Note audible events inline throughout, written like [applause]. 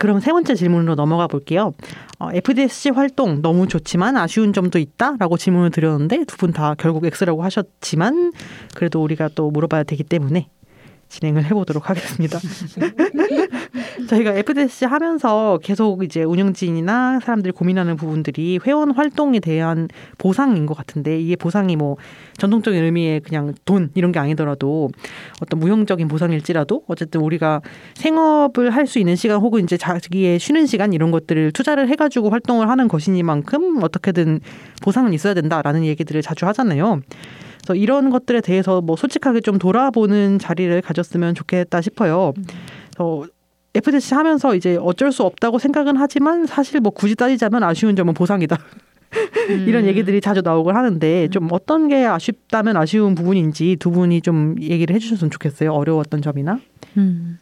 네, 그럼 세 번째 질문으로 넘어가 볼게요. 어, FDSC 활동 너무 좋지만 아쉬운 점도 있다라고 질문을 드렸는데 두 분 다 결국 X라고 하셨지만 그래도 우리가 또 물어봐야 되기 때문에 진행을 해보도록 하겠습니다. [laughs] 저희가 FDC 하면서 계속 이제 운영진이나 사람들이 고민하는 부분들이 회원 활동에 대한 보상인 것 같은데 이게 보상이 뭐 전통적인 의미의 그냥 돈 이런 게 아니더라도 어떤 무형적인 보상일지라도 어쨌든 우리가 생업을 할 수 있는 시간 혹은 이제 자기의 쉬는 시간 이런 것들을 투자를 해가지고 활동을 하는 것이니만큼 어떻게든 보상은 있어야 된다라는 얘기들을 자주 하잖아요. 그래서 이런 것들에 대해서 뭐 솔직하게 좀 돌아보는 자리를 가졌으면 좋겠다 싶어요. 그래서 FDC 하면서 이제 어쩔 수 없다고 생각은 하지만 사실 뭐 굳이 따지자면 아쉬운 점은 보상이다. [laughs] 음. 이런 얘기들이 자주 나오곤 하는데 좀 어떤 게 아쉽다면 아쉬운 부분인지 두 분이 좀 얘기를 해주셨으면 좋겠어요. 어려웠던 점이나. 음.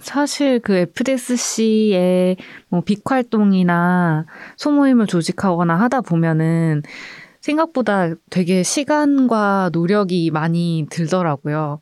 사실 그 FDSC의 뭐 빅활동이나 소모임을 조직하거나 하다 보면은 생각보다 되게 시간과 노력이 많이 들더라고요.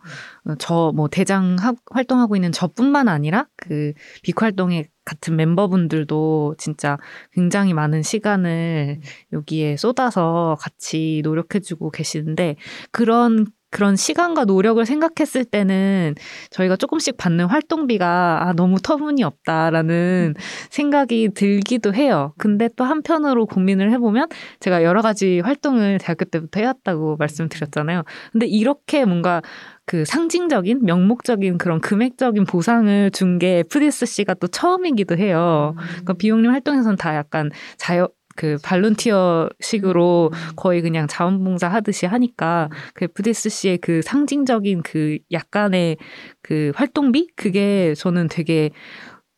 저 뭐 대장 활동하고 있는 저뿐만 아니라 그 빅활동에 같은 멤버분들도 진짜 굉장히 많은 시간을 여기에 쏟아서 같이 노력해주고 계시는데 그런 그런 시간과 노력을 생각했을 때는 저희가 조금씩 받는 활동비가 아, 너무 터무니없다라는 음. 생각이 들기도 해요. 근데 또 한편으로 고민을 해보면 제가 여러 가지 활동을 대학교 때부터 해왔다고 말씀드렸잖아요. 근데 이렇게 뭔가 그 상징적인 명목적인 그런 금액적인 보상을 준 게 FDSC가 또 처음이기도 해요. 음. 그러니까 비용님 활동에서는 다 약간 자유 그 발론티어식으로 음. 거의 그냥 자원봉사 하듯이 하니까 그 FDSC의 그 상징적인 그 약간의 그 활동비 그게 저는 되게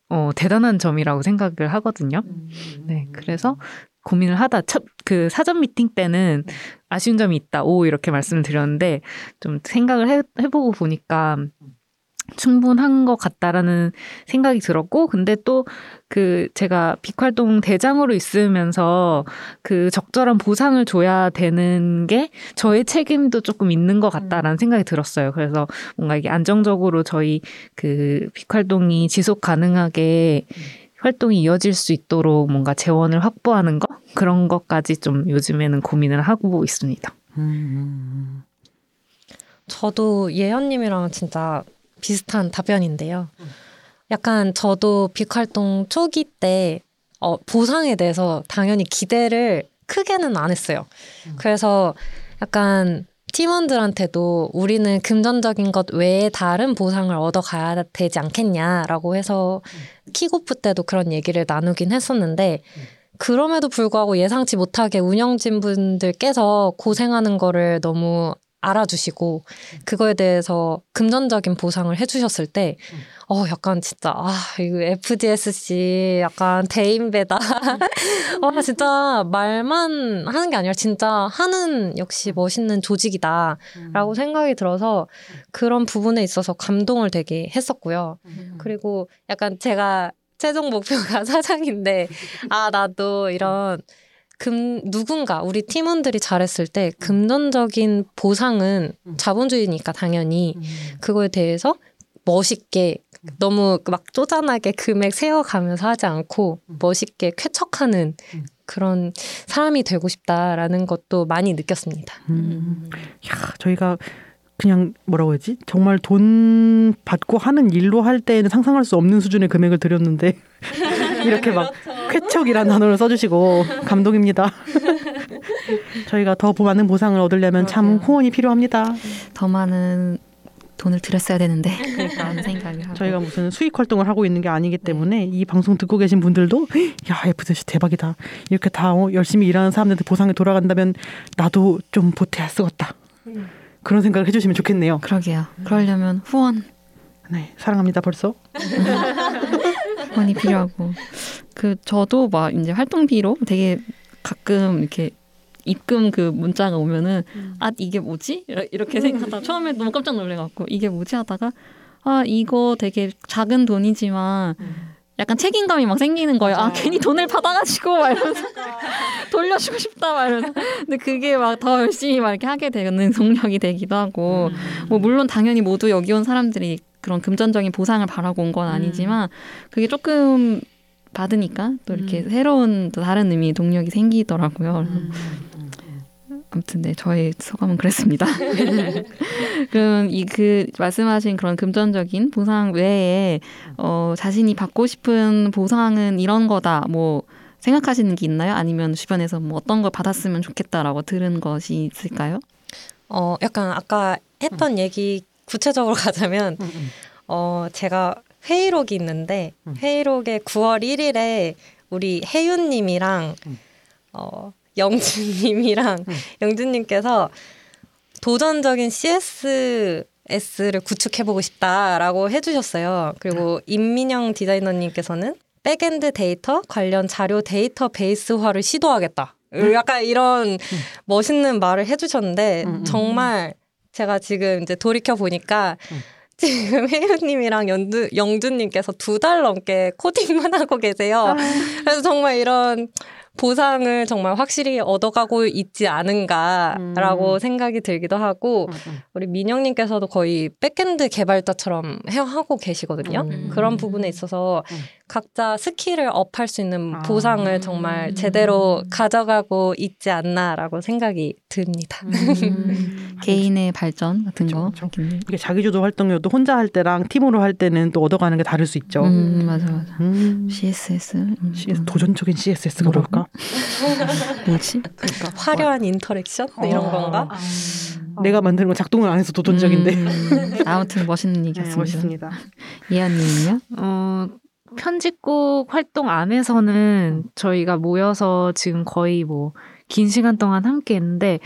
어 대단한 점이라고 생각을 하거든요. 음. 네, 그래서 고민을 하다 첫 그 사전 미팅 때는 아쉬운 점이 있다. 오 이렇게 말씀을 드렸는데 좀 생각을 해, 해보고 보니까 충분한 것 같다라는 생각이 들었고, 근데 또 그 제가 빅활동 대장으로 있으면서 그 적절한 보상을 줘야 되는 게 저의 책임도 조금 있는 것 같다라는 생각이 들었어요. 그래서 뭔가 이게 안정적으로 저희 그 빅활동이 지속 가능하게 활동이 이어질 수 있도록 뭔가 재원을 확보하는 것 그런 것까지 좀 요즘에는 고민을 하고 있습니다. 음. 저도 예현님이랑 진짜 비슷한 답변인데요. 약간 저도 빅활동 초기 때 어, 보상에 대해서 당연히 기대를 크게는 안 했어요. 그래서 약간 팀원들한테도 우리는 금전적인 것 외에 다른 보상을 얻어가야 되지 않겠냐라고 해서 킥오프 때도 그런 얘기를 나누긴 했었는데 그럼에도 불구하고 예상치 못하게 운영진 분들께서 고생하는 거를 너무 알아주시고 그거에 대해서 금전적인 보상을 해주셨을 때, 어, 약간 진짜, 아, 이거 FDSC 약간 대인배다. [laughs] 와, 진짜 말만 하는 게 아니라 진짜 하는 역시 멋있는 조직이다. 라고 생각이 들어서 그런 부분에 있어서 감동을 되게 했었고요. 그리고 약간 제가 최종 목표가 [laughs] 사장인데, 아, 나도 이런 금 누군가 우리 팀원들이 잘했을 때 금전적인 보상은 음. 자본주의니까 당연히 음. 그거에 대해서 멋있게 음. 너무 막 쪼잔하게 금액 세어가면서 하지 않고 멋있게 쾌척하는 그런 사람이 되고 싶다라는 것도 많이 느꼈습니다. 음. 야, 저희가 그냥 뭐라고 해야지? 정말 돈 받고 하는 일로 할 때에는 상상할 수 없는 수준의 금액을 드렸는데 [laughs] 이렇게 막 그렇죠. 쾌척이라는 단어를 써주시고 감동입니다. [laughs] 저희가 더 많은 보상을 얻으려면 참 후원이 필요합니다. 더 많은 돈을 들였어야 되는데 그런 생각을 하고 저희가 무슨 수익 활동을 하고 있는 게 아니기 네. 때문에 네. 이 방송 듣고 계신 분들도 야 FDC 대박이다 이렇게 다 어, 열심히 일하는 사람들한테 보상이 돌아간다면 나도 좀 보태야 쓰겠다 음. 그런 생각을 해주시면 좋겠네요. 그러게요. 그러려면 후원. 네, 사랑합니다. 벌써. [laughs] 후원이 필요하고 그 저도 막 이제 활동비로 되게 가끔 이렇게 입금 그 문자가 오면은 음. 아 이게 뭐지 이렇게 생각하다 처음에 너무 깜짝 놀래갖고 이게 뭐지 하다가 아 이거 되게 작은 돈이지만 음. 약간 책임감이 막 생기는 거예요. 아 맞아요. 괜히 돈을 받아가지고 막 이러면서 [laughs] 돌려주고 싶다 막 이러면서 근데 그게 막 더 열심히 막 이렇게 하게 되는 동력이 되기도 하고 뭐 물론 당연히 모두 여기 온 사람들이 그런 금전적인 보상을 바라고 온 건 아니지만 그게 조금 받으니까 또 이렇게 새로운 또 다른 의미 동력이 생기더라고요. 아무튼 네 저의 소감은 그랬습니다. [laughs] 그럼 이 그 말씀하신 그런 금전적인 보상 외에 어 자신이 받고 싶은 보상은 이런 거다 뭐 생각하시는 게 있나요? 아니면 주변에서 뭐 어떤 걸 받았으면 좋겠다라고 들은 것이 있을까요? 어, 약간 아까 했던 얘기 구체적으로 [laughs] 가자면 어, 제가 회의록이 있는데 음. 회의록에 9월 1일에 우리 혜윤님이랑 음. 어, 영준님이랑 음. 영준님께서 도전적인 CSS를 구축해보고 싶다라고 해주셨어요. 그리고 임민영 디자이너님께서는 backend 데이터 관련 자료 데이터 베이스화를 시도하겠다. 약간 이런 멋있는 말을 해주셨는데. 정말 제가 지금 이제 돌이켜 보니까 음. [laughs] 지금 혜윤님이랑 연두, 영준님께서 두 달 넘게 코딩만 [laughs] 하고 계세요. 그래서 정말 이런 보상을 정말 확실히 얻어가고 있지 않은가라고 음. 생각이 들기도 하고 우리 민영님께서도 거의 backend 개발자처럼 해- 하고 계시거든요. 음. 그런 부분에 있어서 음. 각자 스킬을 up할 수 있는 아. 보상을 정말 제대로 가져가고 있지 않나라고 생각이 듭니다. 음. [laughs] 개인의 발전 같은 그쵸, 거. 그쵸. 이게 자기주도 활동이어도 혼자 할 때랑 팀으로 할 때는 또 얻어가는 게 다를 수 있죠. 음 맞아 맞아. 음. CSS 음, C- 도전적인 CSS가? 뭘까? [laughs] 뭐지? 그러니까 [laughs] 화려한 interaction 이런 어. 건가? 내가 만드는 건 작동을 안 해서 도전적인데. 음, 아무튼 멋있는 네, 얘기였습니다. 멋있습니다. 예연님은요? 어, 편집국 활동 안에서는 저희가 모여서 지금 거의 뭐 긴 시간 동안 함께 했는데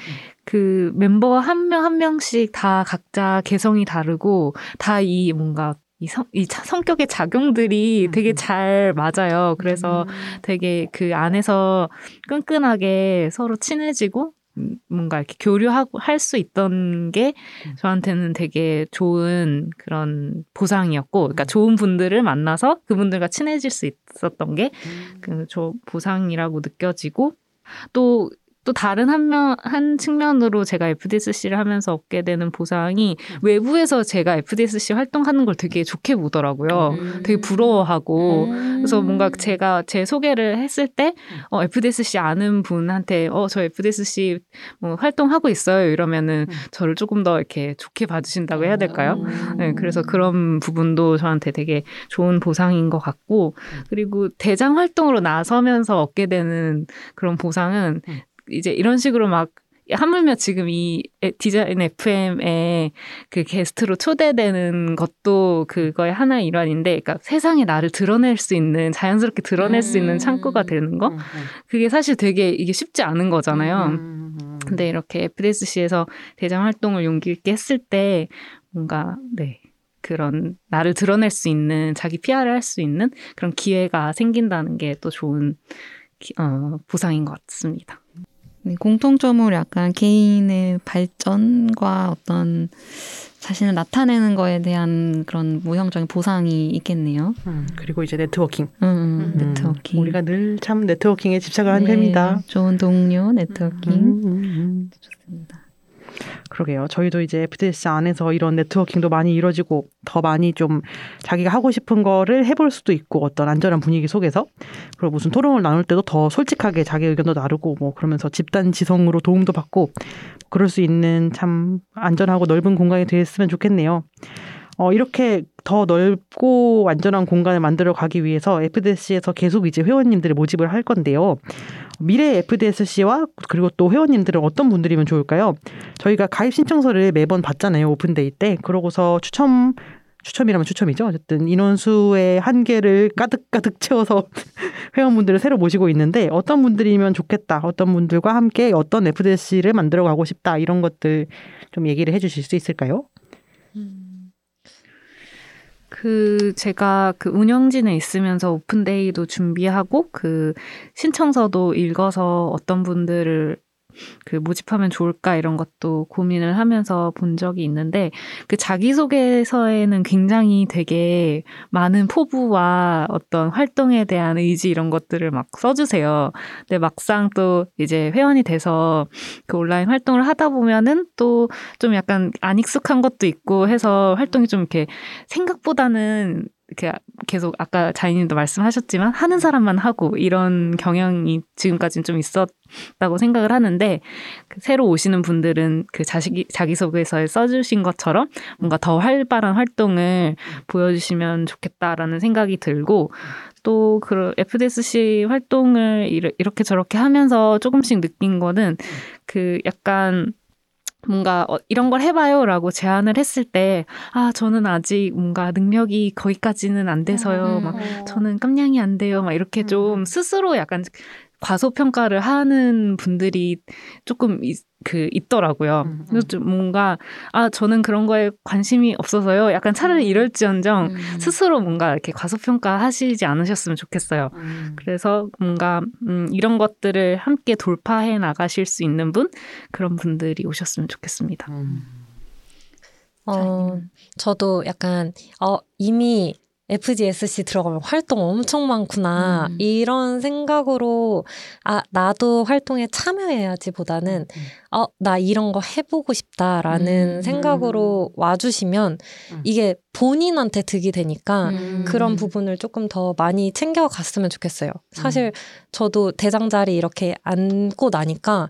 그 멤버 한 명 한 명씩 다 각자 개성이 다르고 다 이 뭔가 이, 성, 이 자- 성격의 작용들이 되게 잘 맞아요. 그래서 되게 그 안에서 끈끈하게 서로 친해지고 음, 뭔가 이렇게 교류하고 할 수 있던 게 저한테는 되게 좋은 그런 보상이었고, 그러니까 좋은 분들을 만나서 그분들과 친해질 수 있었던 게 그 저 보상이라고 느껴지고 또 또 다른 한 면, 한 측면으로 제가 FDSC를 하면서 얻게 되는 보상이 외부에서 제가 FDSC 활동하는 걸 되게 좋게 보더라고요. 되게 부러워하고. 그래서 뭔가 제가 제 소개를 했을 때, 어, FDSC 아는 분한테, 어, 저 FDSC 뭐 활동하고 있어요. 이러면은 음. 저를 조금 더 이렇게 좋게 봐주신다고 해야 될까요? 음. 네, 그래서 그런 부분도 저한테 되게 좋은 보상인 것 같고, 그리고 대장 활동으로 나서면서 얻게 되는 그런 보상은 음. 이제 이런 식으로 막 하물며 지금 이 에- 디자인 FM에 그 게스트로 초대되는 것도 그거의 하나의 일환인데, 그러니까 세상에 나를 드러낼 수 있는, 자연스럽게 드러낼 수 있는 창구가 되는 거? 그게 사실 되게 이게 쉽지 않은 거잖아요. 음. 근데 이렇게 FDSC에서 대장 활동을 용기 있게 했을 때 뭔가 네 그런 나를 드러낼 수 있는 자기 PR을 할 수 있는 그런 기회가 생긴다는 게 또 좋은 기- 어, 보상인 것 같습니다. 네, 공통점으로 약간 개인의 발전과 어떤 자신을 나타내는 거에 대한 그런 무형적인 보상이 있겠네요. 음, 그리고 이제 네트워킹. 음, 음, 음, 네트워킹. 우리가 늘 참 네트워킹에 집착을 하는 네, 편입니다. 좋은 동료 네트워킹. 음. 좋습니다. 그러게요. 저희도 이제 FDS 안에서 이런 네트워킹도 많이 이루어지고 더 많이 좀 자기가 하고 싶은 거를 해볼 수도 있고 어떤 안전한 분위기 속에서 그리고 무슨 토론을 나눌 때도 더 솔직하게 자기 의견도 나누고 뭐 그러면서 집단 지성으로 도움도 받고 그럴 수 있는 참 안전하고 넓은 공간이 됐으면 좋겠네요. 어, 이렇게 더 넓고 안전한 공간을 만들어 가기 위해서 FDSC에서 계속 이제 회원님들을 모집을 할 건데요. 미래 FDSC와 그리고 또 회원님들은 어떤 분들이면 좋을까요? 저희가 가입 신청서를 매번 받잖아요. open day 때. 그러고서 추첨 추첨이라면 추첨이죠. 어쨌든 인원수의 한계를 가득가득 채워서 [laughs] 회원분들을 새로 모시고 있는데 어떤 분들이면 좋겠다. 어떤 분들과 함께 어떤 FDSC를 만들어 가고 싶다. 이런 것들 좀 얘기를 해 주실 수 있을까요? 그 제가 그 운영진에 있으면서 open day도 준비하고 그 신청서도 읽어서 어떤 분들을 그 모집하면 좋을까 이런 것도 고민을 하면서 본 적이 있는데 그 자기소개서에는 굉장히 되게 많은 포부와 어떤 활동에 대한 의지 이런 것들을 막 써주세요. 근데 막상 또 이제 회원이 돼서 그 온라인 활동을 하다 보면은 또 좀 약간 안 익숙한 것도 있고 해서 활동이 좀 이렇게 생각보다는 이렇게 계속 아까 자이님도 말씀하셨지만 하는 사람만 하고 이런 경향이 지금까지는 좀 있었다고 생각을 하는데 그 새로 오시는 분들은 그 자식이 자기소개서에 써주신 것처럼 뭔가 더 활발한 활동을 보여주시면 좋겠다라는 생각이 들고 또 그 FDSC 활동을 이렇게 저렇게 하면서 조금씩 느낀 거는 그 약간 뭔가 어, 이런 걸 해봐요라고 제안을 했을 때, 아, 저는 아직 뭔가 능력이 거기까지는 안 돼서요. 음. 막, 저는 깜냥이 안 돼요. 막 이렇게 음. 좀 스스로 약간 과소평가를 하는 분들이 조금 있, 그 있더라고요. 음, 음. 그래서 좀 뭔가 아 저는 그런 거에 관심이 없어서요. 약간 차라리 음. 이럴지언정 음. 스스로 뭔가 이렇게 과소평가 하시지 않으셨으면 좋겠어요. 음. 그래서 뭔가 음, 이런 것들을 함께 돌파해 나가실 수 있는 분 그런 분들이 오셨으면 좋겠습니다. 어, 저도 약간 어 이미 FGSC 들어가면 활동 엄청 많구나. 음. 이런 생각으로, 아, 나도 활동에 참여해야지 보다는, 음. 음. 어, 나 이런 거 해보고 싶다라는 음. 생각으로 와주시면 음. 이게 본인한테 득이 되니까 음. 그런 부분을 조금 더 많이 챙겨갔으면 좋겠어요. 사실 저도 대장 자리 이렇게 앉고 나니까,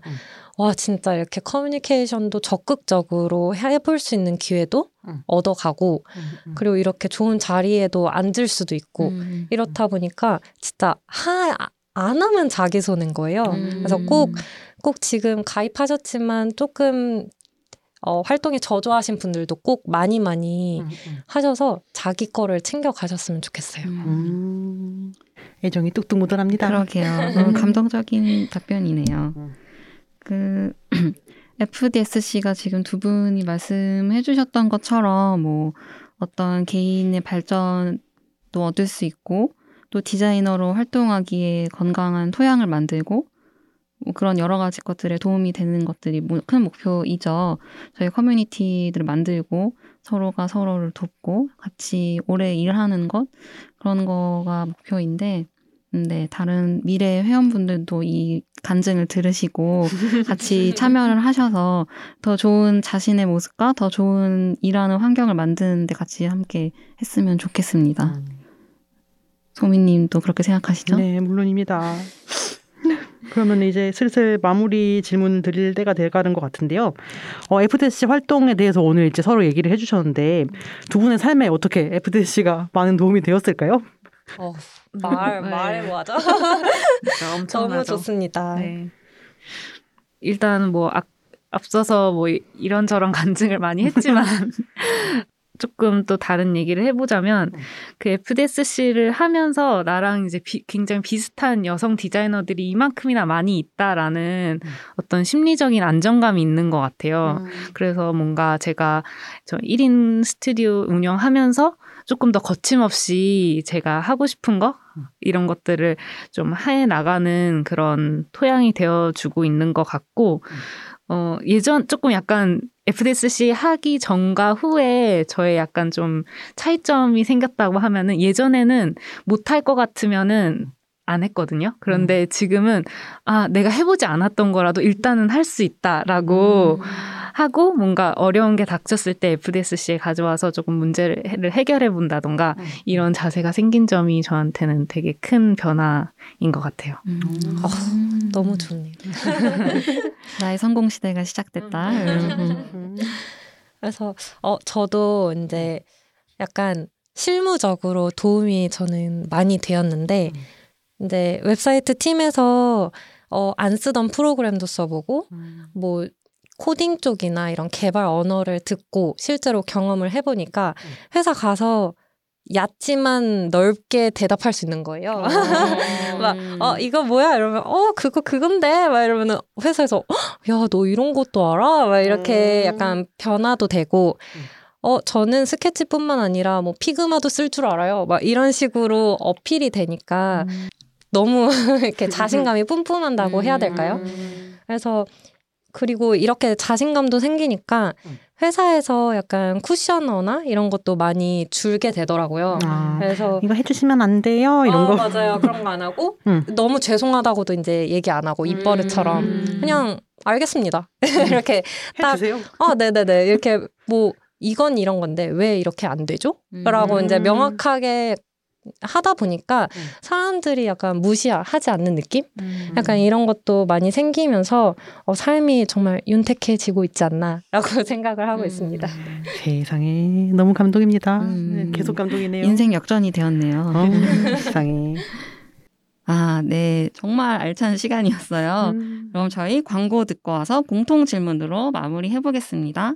와, 진짜 이렇게 커뮤니케이션도 적극적으로 해볼 수 있는 기회도 응. 얻어가고, 응, 응. 그리고 이렇게 좋은 자리에도 앉을 수도 있고, 이렇다 보니까 진짜 하, 안 하면 자기 손인 거예요. 그래서 꼭, 꼭 지금 가입하셨지만 조금 어, 활동에 저조하신 분들도 꼭 많이 많이 음, 음. 하셔서 자기 거를 챙겨 가셨으면 좋겠어요. 음. 애정이 뚝뚝 묻어납니다. 그러게요. [laughs] 감동적인 답변이네요. 그 [clears throat] FDSC가 지금 두 분이 말씀해 주셨던 것처럼 뭐 어떤 개인의 발전도 얻을 수 있고 또 디자이너로 활동하기에 건강한 토양을 만들고 뭐 그런 여러 가지 것들에 도움이 되는 것들이 큰 목표이죠. 저희 커뮤니티들을 만들고 서로가 서로를 돕고 같이 오래 일하는 것 그런 거가 목표인데 네, 다른 미래 회원분들도 이 간증을 들으시고 같이 [laughs] 참여를 하셔서 더 좋은 자신의 모습과 더 좋은 일하는 환경을 만드는데 같이 함께 했으면 좋겠습니다. 음. 소미님도 그렇게 생각하시죠? 네, 물론입니다. 그러면 이제 슬슬 마무리 질문 드릴 때가 돼가는 것 같은데요. 어, FDC 활동에 대해서 오늘 이제 서로 얘기를 해주셨는데 두 분의 삶에 어떻게 FDC가 많은 도움이 되었을까요? 어, 말 네. 말해 뭐하죠? 엄청 너무 좋습니다. 네. 일단 뭐 앞, 앞서서 뭐 이런저런 [laughs] 간증을 많이 했지만 [laughs] 조금 또 다른 얘기를 해보자면 음. 그 FDSC를 하면서 나랑 이제 비, 굉장히 비슷한 여성 디자이너들이 이만큼이나 많이 있다라는 음. 어떤 심리적인 안정감이 있는 것 같아요. 음. 그래서 뭔가 제가 저 1인 스튜디오 운영하면서 조금 더 거침없이 제가 하고 싶은 거 이런 것들을 좀 해 나가는 그런 토양이 되어 주고 있는 것 같고 어 예전 조금 약간 FDSC 하기 전과 후에 저의 약간 좀 차이점이 생겼다고 하면은 예전에는 못할 것 같으면은 안 했거든요. 그런데 음. 지금은 아 내가 해보지 않았던 거라도 일단은 할 수 있다라고 음. 하고 뭔가 어려운 게 닥쳤을 때 FDSC에 가져와서 조금 문제를 해결해 본다던가 음. 이런 자세가 생긴 점이 저한테는 되게 큰 변화인 것 같아요. 음. 어, 너무 좋네요. [laughs] 나의 성공 시대가 시작됐다. 음. 그래서 어 저도 이제 약간 실무적으로 도움이 저는 많이 되었는데. 음. 이제 웹사이트 팀에서 어, 안 쓰던 프로그램도 써보고, 음. 뭐, 코딩 쪽이나 이런 개발 언어를 듣고 실제로 경험을 해보니까 음. 회사 가서 얕지만 넓게 대답할 수 있는 거예요. 어. [laughs] 막, 어, 이거 뭐야? 이러면, 어, 그거 그건데? 막 이러면은 회사에서, 야, 너 이런 것도 알아? 막 이렇게 음. 약간 변화도 되고, 음. 어, 저는 스케치뿐만 아니라 뭐 피그마도 쓸 줄 알아요. 막 이런 식으로 어필이 되니까 음. 너무 [laughs] 이렇게 자신감이 뿜뿜한다고 해야 될까요? 음. 그래서 그리고 이렇게 자신감도 생기니까 음. 회사에서 약간 쿠셔너나 이런 것도 많이 줄게 되더라고요. 아, 그래서 이거 해주시면 안 돼요 이런 아, 거. 맞아요. 그런 거 안 하고 [laughs] 음. 너무 죄송하다고도 이제 얘기 안 하고 입버릇처럼 음. 그냥 알겠습니다. [laughs] 이렇게 [laughs] 딱 해주세요. 어, 네네네. 이렇게 뭐 이건 이런 건데 왜 이렇게 안 되죠? 라고 이제 음. 명확하게 하다 보니까 음. 사람들이 약간 무시하지 않는 느낌? 음. 약간 이런 것도 많이 생기면서 어, 삶이 정말 윤택해지고 있지 않나라고 [laughs] 생각을 하고 음. 있습니다. 세상에 너무 감동입니다. 음. 네, 계속 감동이네요. 인생 역전이 되었네요. 어, 세상에. [laughs] 아, 네. 정말 알찬 시간이었어요. 음. 그럼 저희 광고 듣고 와서 공통 질문으로 마무리 해 보겠습니다.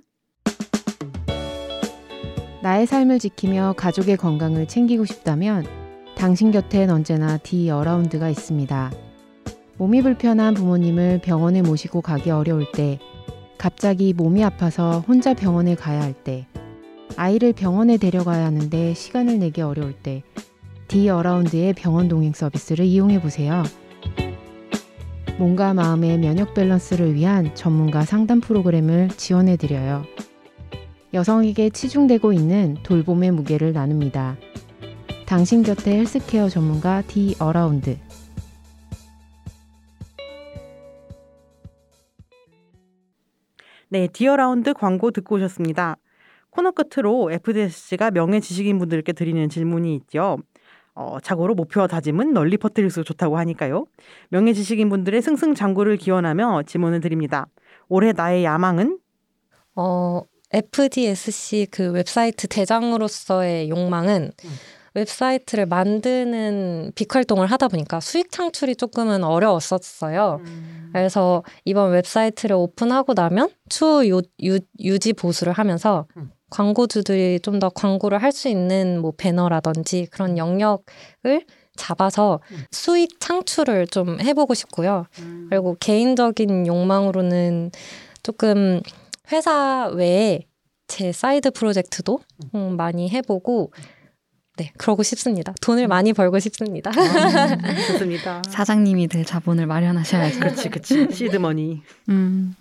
나의 삶을 지키며 가족의 건강을 챙기고 싶다면 당신 곁엔 언제나 D 어라운드가 있습니다. 몸이 불편한 부모님을 병원에 모시고 가기 어려울 때, 갑자기 몸이 아파서 혼자 병원에 가야 할 때, 아이를 병원에 데려가야 하는데 시간을 내기 어려울 때, 디어라운드의 병원 동행 서비스를 이용해 보세요. 몸과 마음의 면역 밸런스를 위한 전문가 상담 프로그램을 지원해 드려요. 여성에게 치중되고 있는 돌봄의 무게를 나눕니다. 당신 곁에 헬스케어 전문가 디어라운드. 네, 디어라운드 광고 듣고 오셨습니다. 코너 끝으로 FDSC가 명예 지식인 분들께 드리는 질문이 있죠. 어, 자고로 목표와 다짐은 널리 퍼뜨릴수록 좋다고 하니까요. 명예 지식인 분들의 승승장구를 기원하며 질문을 드립니다. 올해 나의 야망은? 어, FDSC 그 웹사이트 대장으로서의 욕망은 음. 웹사이트를 만드는 big 활동을 하다 보니까 수익 창출이 조금은 어려웠었어요. 그래서 이번 웹사이트를 오픈하고 나면 추후 유, 유, 유지 보수를 하면서 음. 광고주들이 좀 더 광고를 할 수 있는 뭐 배너라든지 그런 영역을 잡아서 음. 수익 창출을 좀 해보고 싶고요. 그리고 개인적인 욕망으로는 조금 회사 외에 제 side project도 음, 많이 해보고 네 그러고 싶습니다. 돈을 많이 벌고 싶습니다. 아, [laughs] 좋습니다. 사장님이 될 자본을 마련하셔야죠. 그렇지, 그렇지. 시드머니. 음.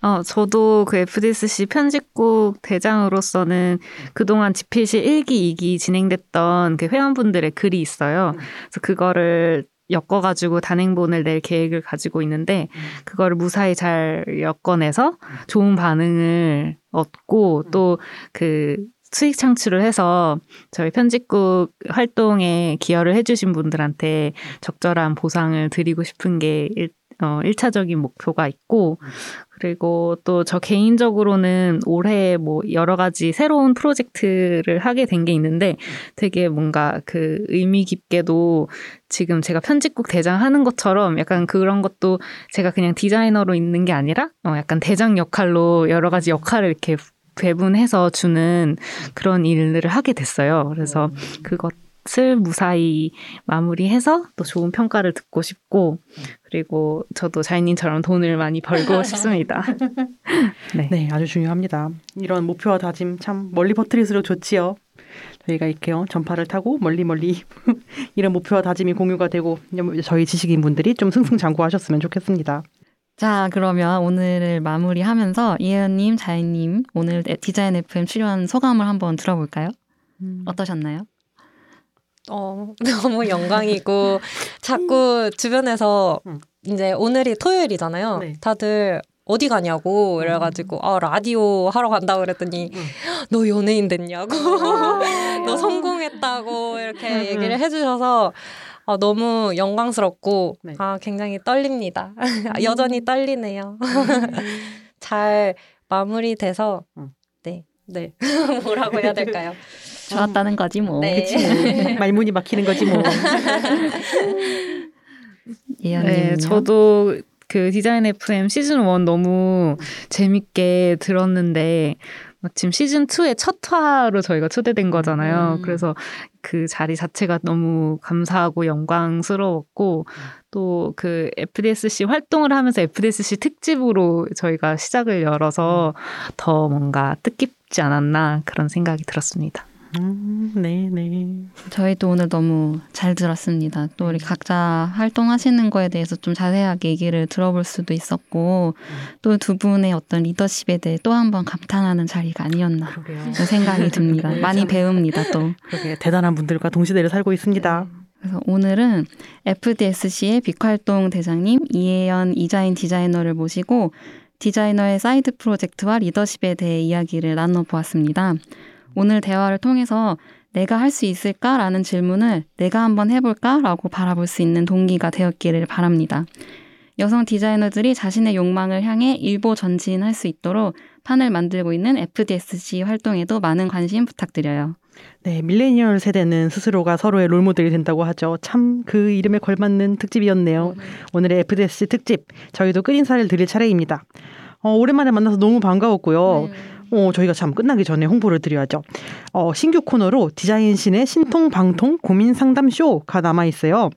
어, 저도 그 FDSC 편집국 대장으로서는 그동안 집필실 1기, 2기 진행됐던 그 회원분들의 글이 있어요. 그래서 그거를 엮어가지고 단행본을 낼 계획을 가지고 있는데, 그거를 무사히 잘 엮어내서 좋은 반응을 얻고, 또그 수익 창출을 해서 저희 편집국 활동에 기여를 해주신 분들한테 적절한 보상을 드리고 싶은 게 일, 어, 1차적인 목표가 있고, 그리고 또 저 개인적으로는 올해 뭐 여러 가지 새로운 프로젝트를 하게 된 게 있는데 되게 뭔가 그 의미 깊게도 지금 제가 편집국 대장 하는 것처럼 약간 그런 것도 제가 그냥 디자이너로 있는 게 아니라 어, 약간 대장 역할로 여러 가지 역할을 이렇게 배분해서 주는 그런 일들을 하게 됐어요. 그래서 그것 을 무사히 마무리해서 또 좋은 평가를 듣고 싶고 그리고 저도 자이님처럼 돈을 많이 벌고 [laughs] 싶습니다. [laughs] 네. 네, 아주 중요합니다. 이런 목표와 다짐 참 멀리 퍼뜨릴수록 좋지요. 저희가 이렇게요 전파를 타고 멀리 멀리 [laughs] 이런 목표와 다짐이 공유가 되고 저희 지식인 분들이 좀 승승장구하셨으면 좋겠습니다. 자, 그러면 오늘을 마무리하면서 이혜연님, 자이님 오늘 디자인 FM 출연 소감을 한번 들어볼까요? 어떠셨나요? 어, [laughs] 너무 영광이고 자꾸 주변에서 음. 이제 오늘이 토요일이잖아요. 네. 다들 어디 가냐고 이래가지고 아 라디오 하러 간다고 그랬더니 음. 너 연예인 됐냐고 [laughs] 너 성공했다고 이렇게 음, 얘기를 해주셔서 아, 너무 영광스럽고 네. 아 굉장히 떨립니다. [laughs] 여전히 떨리네요. 잘 마무리돼서 음. 네 네. 뭐라고 해야 될까요? 좋았다는 거지 뭐. 네. 그치 뭐 [laughs] 말문이 막히는 거지 뭐. 예연님. [laughs] 네, 저도 그 디자인 FM 시즌 1 너무 재밌게 들었는데 마침 시즌 2의 첫 화로 저희가 초대된 거잖아요. 음. 그래서 그 자리 자체가 너무 감사하고 영광스러웠고 또 그 FDSC 활동을 하면서 FDSC 특집으로 저희가 시작을 열어서 더 뭔가 뜻깊지 않았나 그런 생각이 들었습니다. 음, 네, 네. 저희도 오늘 너무 잘 들었습니다. 또 우리 각자 활동하시는 거에 대해서 좀 자세하게 얘기를 들어볼 수도 있었고 또두 분의 어떤 리더십에 대해 또 한 번 감탄하는 자리가 아니었나 그러게요. 생각이 듭니다. [laughs] 많이 배웁니다 또. 그러게 대단한 분들과 동시대를 살고 있습니다. 그래서 오늘은 FDSC의 빅활동 대장님 이혜연 이자인 디자이너를 모시고 디자이너의 side project와 리더십에 대해 이야기를 나눠보았습니다. 오늘 대화를 통해서 내가 할 수 있을까라는 질문을 내가 한번 해볼까라고 바라볼 수 있는 동기가 되었기를 바랍니다. 여성 디자이너들이 자신의 욕망을 향해 일보 전진할 수 있도록 판을 만들고 있는 FDSC 활동에도 많은 관심 부탁드려요. 네, 밀레니얼 세대는 스스로가 서로의 롤모델이 된다고 하죠. 참 그 이름에 걸맞는 특집이었네요. 오늘의 FDSC 특집 저희 인사를 드릴 차례입니다. 어, 오랜만에 만나서 너무 반가웠고요. 어, 저희가 참 끝나기 전에 홍보를 드려야죠. 어, 신규 코너로 디자인신의 신통 방통 고민 상담 쇼가 남아 있어요.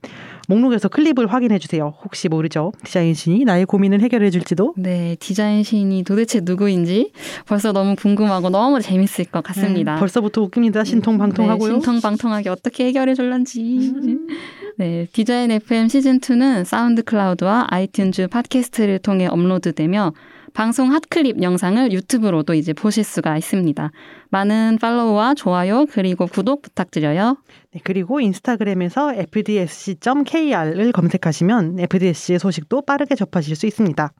목록에서 클립을 확인해 주세요. 혹시 모르죠? 디자인 신이 나의 고민을 해결해 줄지도. 네, 디자인 신이 도대체 누구인지 벌써 너무 궁금하고 너무 재밌을 것 같습니다. 음, 벌써부터 웃깁니다. 신통 방통하고요. 네, 신통방통하게 어떻게 해결해 줄런지. [laughs] 네, 디자인 FM 시즌 2는 사운드 클라우드와 아이튠즈 팟캐스트를 통해 업로드되며 방송 핫클립 영상을 유튜브로도 이제 보실 수가 있습니다. 많은 팔로우와 좋아요 그리고 구독 부탁드려요. 네, 그리고 인스타그램에서 fdsc.kr을 검색하시면 FDSC의 소식도 빠르게 접하실 수 있습니다.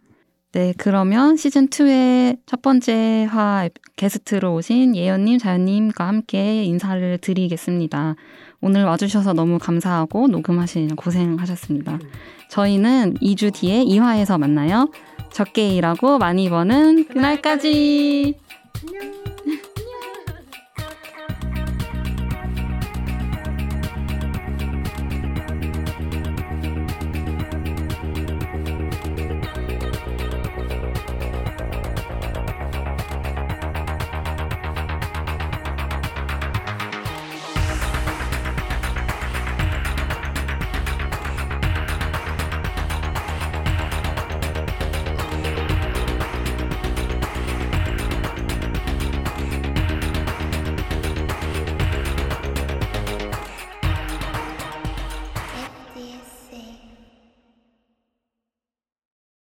네, 그러면 시즌 2의 첫 번째 화 게스트로 오신 예연님, 자연님과 함께 인사를 드리겠습니다. 오늘 와주셔서 너무 감사하고 녹음하시느라 고생하셨습니다. 저희는 2주 뒤에 2화에서 만나요. 적게 일하고 많이 버는 그날까지. 안녕.